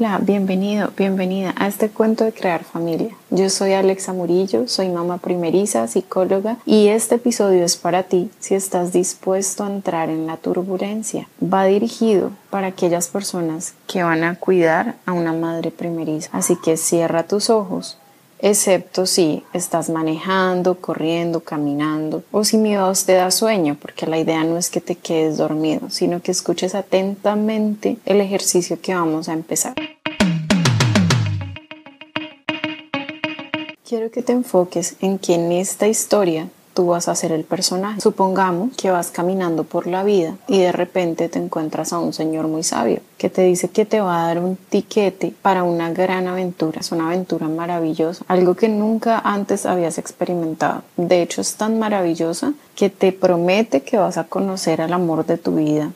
Hola, bienvenido, bienvenida a este cuento de crear familia. Yo soy Alexa Murillo, soy mamá primeriza, psicóloga y este episodio es para ti si estás dispuesto a entrar en la turbulencia. Va dirigido para aquellas personas que van a cuidar a una madre primeriza. Así que cierra tus ojos, excepto si estás manejando, corriendo, caminando o si mi voz te da sueño, porque la idea no es que te quedes dormido, sino que escuches atentamente el ejercicio que vamos a empezar. Quiero que te enfoques en que en esta historia tú vas a ser el personaje. Supongamos que vas caminando por la vida y de repente te encuentras a un señor muy sabio que te dice que te va a dar un tiquete para una gran aventura. Es una aventura maravillosa, algo que nunca antes habías experimentado. De hecho, es tan maravillosa que te promete que vas a conocer al amor de tu vida.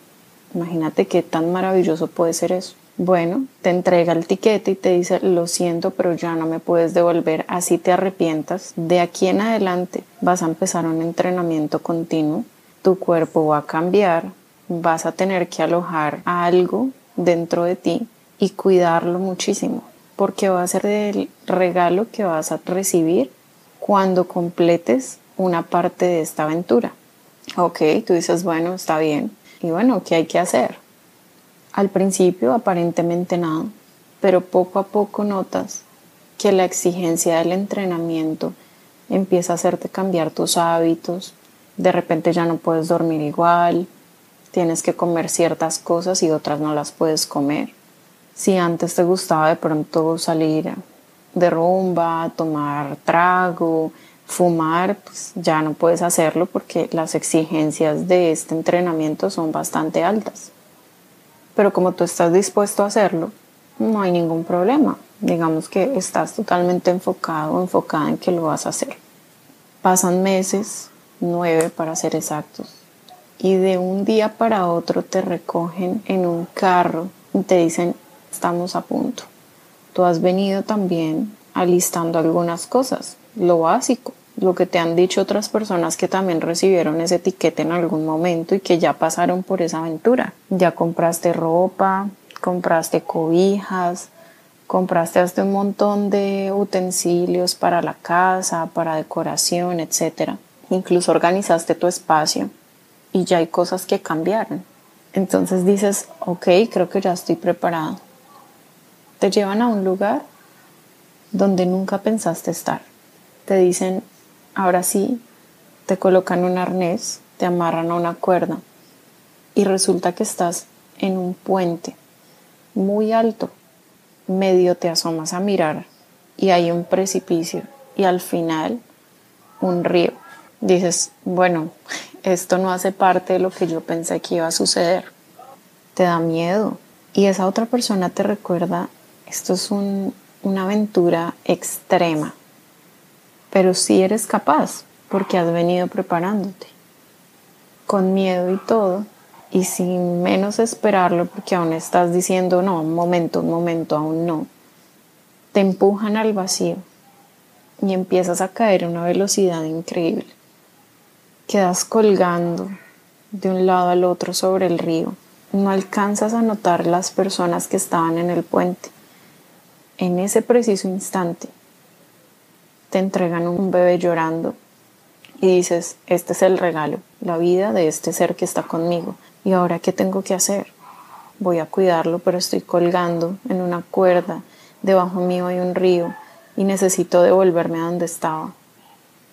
Imagínate qué tan maravilloso puede ser eso. Bueno, te entrega el tiquete y te dice, lo siento, pero ya no me puedes devolver, así te arrepientas. De aquí en adelante vas a empezar un entrenamiento continuo, tu cuerpo va a cambiar, vas a tener que alojar algo dentro de ti y cuidarlo muchísimo, porque va a ser el regalo que vas a recibir cuando completes una parte de esta aventura. Ok, tú dices, bueno, está bien. Y bueno, ¿qué hay que hacer? Al principio aparentemente nada, pero poco a poco notas que la exigencia del entrenamiento empieza a hacerte cambiar tus hábitos, de repente ya no puedes dormir igual, tienes que comer ciertas cosas y otras no las puedes comer. Si antes te gustaba de pronto salir de rumba, tomar trago, fumar, pues ya no puedes hacerlo porque las exigencias de este entrenamiento son bastante altas. Pero como tú estás dispuesto a hacerlo, no hay ningún problema. Digamos que estás totalmente enfocado o enfocada en que lo vas a hacer. Pasan meses, nueve para ser exactos, y de un día para otro te recogen en un carro y te dicen, estamos a punto. Tú has venido también alistando algunas cosas, lo básico, lo que te han dicho otras personas que también recibieron ese etiquete en algún momento y que ya pasaron por esa aventura. Ya compraste ropa, compraste cobijas, compraste hasta un montón de utensilios para la casa, para decoración, etc. Incluso organizaste tu espacio y ya hay cosas que cambiaron. Entonces dices, ok, creo que ya estoy preparado. Te llevan a un lugar donde nunca pensaste estar. Te dicen, Ahora sí, te colocan un arnés, te amarran a una cuerda y resulta que estás en un puente muy alto. Medio te asomas a mirar y hay un precipicio y al final un río. Dices, bueno, esto no hace parte de lo que yo pensé que iba a suceder. Te da miedo y esa otra persona te recuerda, esto es una aventura extrema pero sí eres capaz porque has venido preparándote, con miedo y todo, y sin menos esperarlo porque aún estás diciendo, no, un momento, un momento, aún no. Te empujan al vacío y empiezas a caer a una velocidad increíble. Quedas colgando de un lado al otro sobre el río. No alcanzas a notar las personas que estaban en el puente. En ese preciso instante te entregan un bebé llorando y dices, este es el regalo, la vida de este ser que está conmigo. ¿Y ahora qué tengo que hacer? Voy a cuidarlo, pero estoy colgando en una cuerda, debajo mío hay un río y necesito devolverme a donde estaba.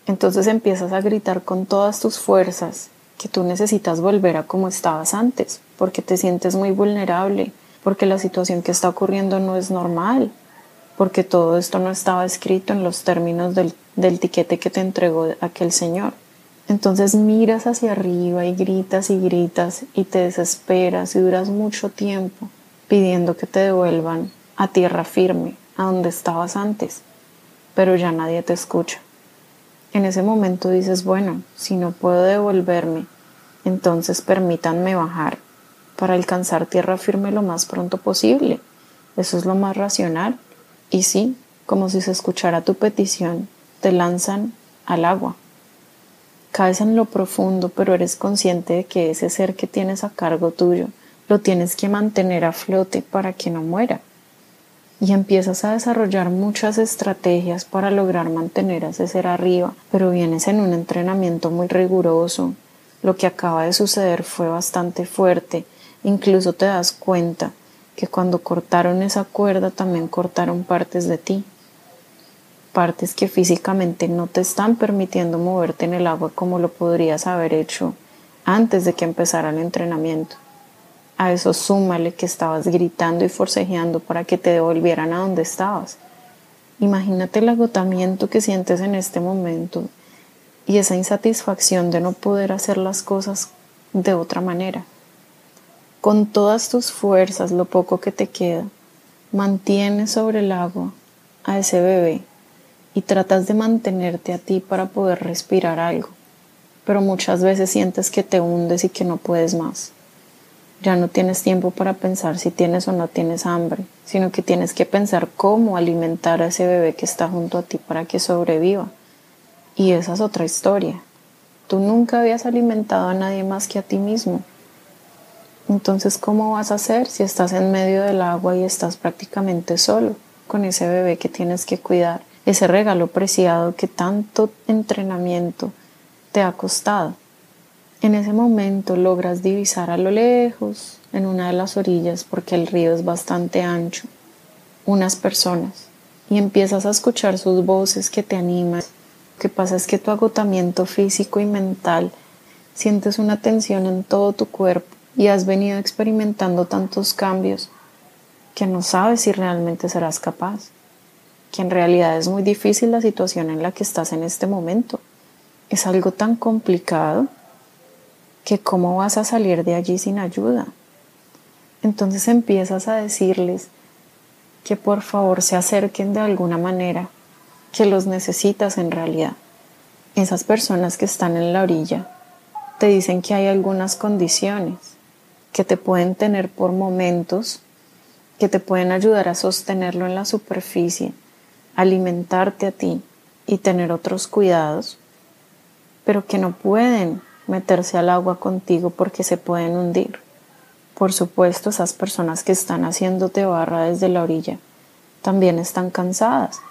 Entonces empiezas a gritar con todas tus fuerzas que tú necesitas volver a como estabas antes, porque te sientes muy vulnerable, porque la situación que está ocurriendo no es normal, porque todo esto no estaba escrito en los términos del, del tiquete que te entregó aquel señor. Entonces miras hacia arriba y gritas y gritas y te desesperas y duras mucho tiempo pidiendo que te devuelvan a tierra firme, a donde estabas antes, pero ya nadie te escucha. En ese momento dices, bueno, si no puedo devolverme, entonces permítanme bajar para alcanzar tierra firme lo más pronto posible. Eso es lo más racional. Y sí, como si se escuchara tu petición, te lanzan al agua. Caes en lo profundo, pero eres consciente de que ese ser que tienes a cargo tuyo lo tienes que mantener a flote para que no muera. y empiezas a desarrollar muchas estrategias para lograr mantener a ese ser arriba, pero vienes en un entrenamiento muy riguroso. Lo que acaba de suceder fue bastante fuerte, incluso te das cuenta que cuando cortaron esa cuerda también cortaron partes de ti, partes que físicamente no te están permitiendo moverte en el agua como lo podrías haber hecho antes de que empezara el entrenamiento. A eso súmale que estabas gritando y forcejeando para que te devolvieran a donde estabas. Imagínate el agotamiento que sientes en este momento y esa insatisfacción de no poder hacer las cosas de otra manera. Con todas tus fuerzas, lo poco que te queda, mantienes sobre el agua a ese bebé y tratas de mantenerte a ti para poder respirar algo, pero muchas veces sientes que te hundes y que no puedes más. Ya no tienes tiempo para pensar si tienes o no tienes hambre, sino que tienes que pensar cómo alimentar a ese bebé que está junto a ti para que sobreviva. Y esa es otra historia. Tú nunca habías alimentado a nadie más que a ti mismo. Entonces, ¿cómo vas a hacer si estás en medio del agua y estás prácticamente solo con ese bebé que tienes que cuidar? Ese regalo preciado que tanto entrenamiento te ha costado. En ese momento logras divisar a lo lejos, en una de las orillas, porque el río es bastante ancho, unas personas y empiezas a escuchar sus voces que te animan. Lo que pasa es que tu agotamiento físico y mental sientes una tensión en todo tu cuerpo y has venido experimentando tantos cambios que no sabes si realmente serás capaz, que en realidad es muy difícil la situación en la que estás en este momento. Es algo tan complicado que cómo vas a salir de allí sin ayuda. Entonces empiezas a decirles que por favor se acerquen de alguna manera, que los necesitas en realidad. Esas personas que están en la orilla te dicen que hay algunas condiciones que te pueden tener por momentos, que te pueden ayudar a sostenerlo en la superficie, alimentarte a ti y tener otros cuidados, pero que no pueden meterse al agua contigo porque se pueden hundir. Por supuesto, esas personas que están haciéndote barra desde la orilla también están cansadas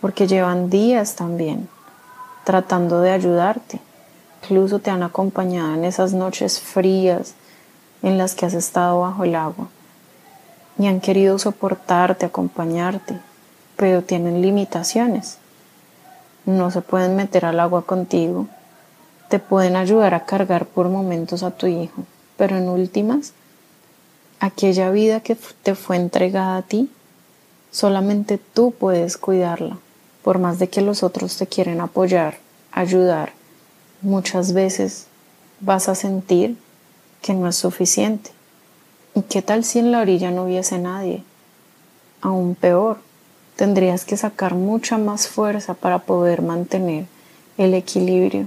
porque llevan días también tratando de ayudarte. Incluso te han acompañado en esas noches frías en las que has estado bajo el agua y han querido soportarte, acompañarte, pero tienen limitaciones. No se pueden meter al agua contigo te pueden ayudar a cargar por momentos a tu hijo, pero en últimas, aquella vida que te fue entregada a ti, solamente tú puedes cuidarla, por más de que los otros te quieren apoyar, ayudar. Muchas veces vas a sentir que no es suficiente. ¿Y qué tal si en la orilla no hubiese nadie? Aún peor, tendrías que sacar mucha más fuerza para poder mantener el equilibrio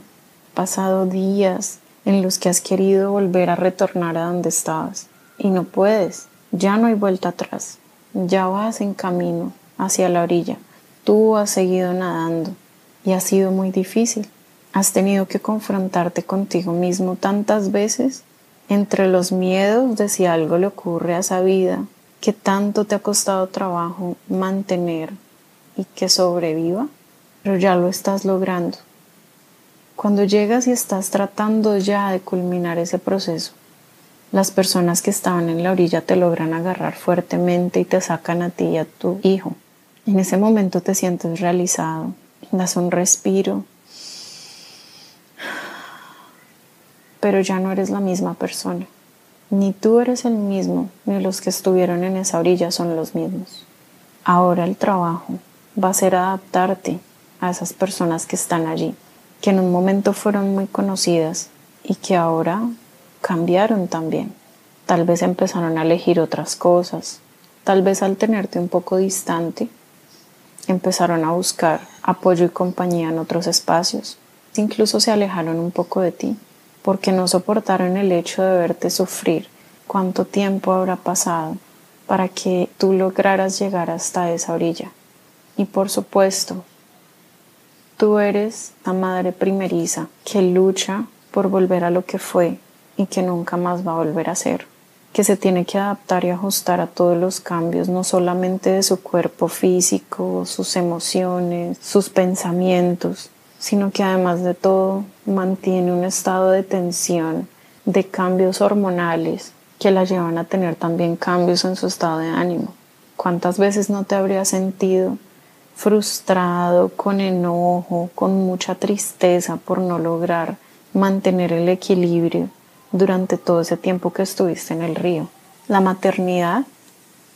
pasado días en los que has querido volver a retornar a donde estabas y no puedes, ya no hay vuelta atrás, ya vas en camino hacia la orilla, tú has seguido nadando y ha sido muy difícil. Has tenido que confrontarte contigo mismo tantas veces entre los miedos de si algo le ocurre a esa vida que tanto te ha costado trabajo mantener y que sobreviva, pero ya lo estás logrando. Cuando llegas y estás tratando ya de culminar ese proceso, las personas que estaban en la orilla te logran agarrar fuertemente y te sacan a ti y a tu hijo. En ese momento te sientes realizado, das un respiro, pero ya no eres la misma persona. Ni tú eres el mismo, ni los que estuvieron en esa orilla son los mismos. Ahora el trabajo va a ser adaptarte a esas personas que están allí que en un momento fueron muy conocidas y que ahora cambiaron también. Tal vez empezaron a elegir otras cosas. Tal vez al tenerte un poco distante, empezaron a buscar apoyo y compañía en otros espacios. Incluso se alejaron un poco de ti porque no soportaron el hecho de verte sufrir. ¿Cuánto tiempo habrá pasado para que tú lograras llegar hasta esa orilla? Y por supuesto, Tú eres la madre primeriza que lucha por volver a lo que fue y que nunca más va a volver a ser. que se tiene que adaptar y ajustar a todos los cambios, no solamente de su cuerpo físico, sus emociones, sus pensamientos, sino que además de todo mantiene un estado de tensión, de cambios hormonales que la llevan a tener también cambios en su estado de ánimo. ¿Cuántas veces no te habría sentido frustrado, con enojo, con mucha tristeza por no lograr mantener el equilibrio durante todo ese tiempo que estuviste en el río. La maternidad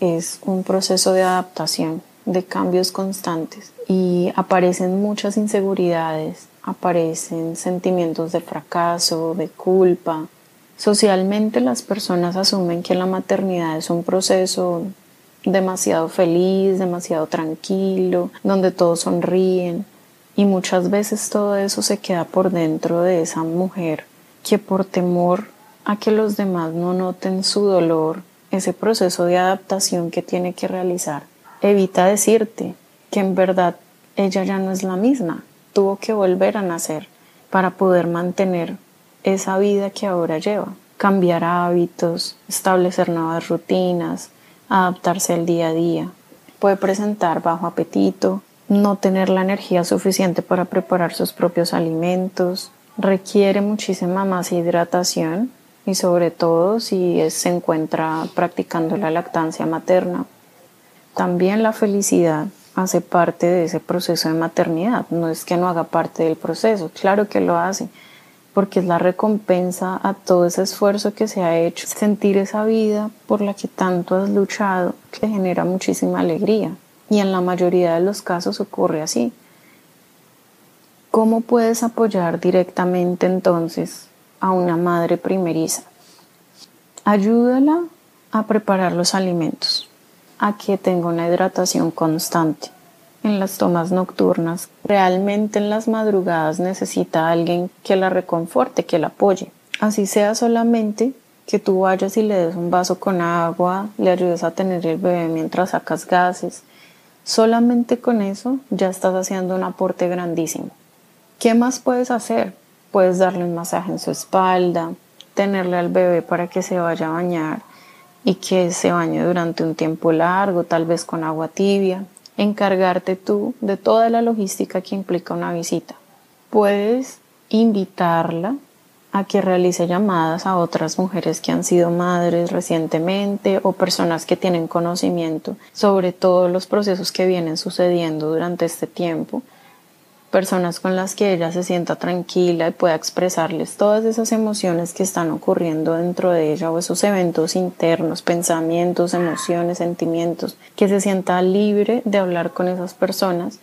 es un proceso de adaptación, de cambios constantes y aparecen muchas inseguridades, aparecen sentimientos de fracaso, de culpa. Socialmente las personas asumen que la maternidad es un proceso demasiado feliz, demasiado tranquilo, donde todos sonríen y muchas veces todo eso se queda por dentro de esa mujer que por temor a que los demás no noten su dolor, ese proceso de adaptación que tiene que realizar, evita decirte que en verdad ella ya no es la misma, tuvo que volver a nacer para poder mantener esa vida que ahora lleva, cambiar hábitos, establecer nuevas rutinas, adaptarse al día a día. Puede presentar bajo apetito, no tener la energía suficiente para preparar sus propios alimentos, requiere muchísima más hidratación y sobre todo si se encuentra practicando la lactancia materna. También la felicidad hace parte de ese proceso de maternidad, no es que no haga parte del proceso, claro que lo hace, porque es la recompensa a todo ese esfuerzo que se ha hecho, sentir esa vida por la que tanto has luchado, que genera muchísima alegría y en la mayoría de los casos ocurre así. ¿Cómo puedes apoyar directamente entonces a una madre primeriza? Ayúdala a preparar los alimentos, a que tenga una hidratación constante. En las tomas nocturnas, realmente en las madrugadas necesita alguien que la reconforte, que la apoye. Así sea solamente que tú vayas y le des un vaso con agua, le ayudes a tener el bebé mientras sacas gases. Solamente con eso ya estás haciendo un aporte grandísimo. ¿Qué más puedes hacer? Puedes darle un masaje en su espalda, tenerle al bebé para que se vaya a bañar y que se bañe durante un tiempo largo, tal vez con agua tibia. Encargarte tú de toda la logística que implica una visita. Puedes invitarla a que realice llamadas a otras mujeres que han sido madres recientemente o personas que tienen conocimiento sobre todos los procesos que vienen sucediendo durante este tiempo personas con las que ella se sienta tranquila y pueda expresarles todas esas emociones que están ocurriendo dentro de ella o esos eventos internos, pensamientos, emociones, sentimientos, que se sienta libre de hablar con esas personas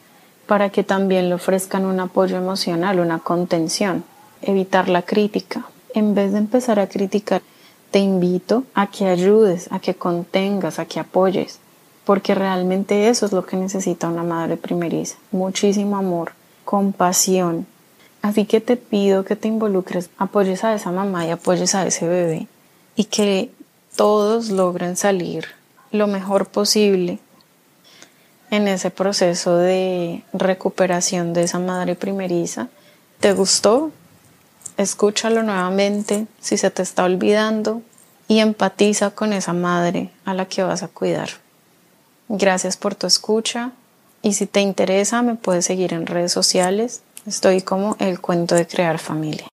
para que también le ofrezcan un apoyo emocional, una contención, evitar la crítica. En vez de empezar a criticar, te invito a que ayudes, a que contengas, a que apoyes, porque realmente eso es lo que necesita una madre primeriza, muchísimo amor, compasión. Así que te pido que te involucres, apoyes a esa mamá y apoyes a ese bebé y que todos logren salir lo mejor posible en ese proceso de recuperación de esa madre primeriza. ¿Te gustó? Escúchalo nuevamente si se te está olvidando y empatiza con esa madre a la que vas a cuidar. Gracias por tu escucha. Y si te interesa, me puedes seguir en redes sociales. Estoy como el cuento de crear familia.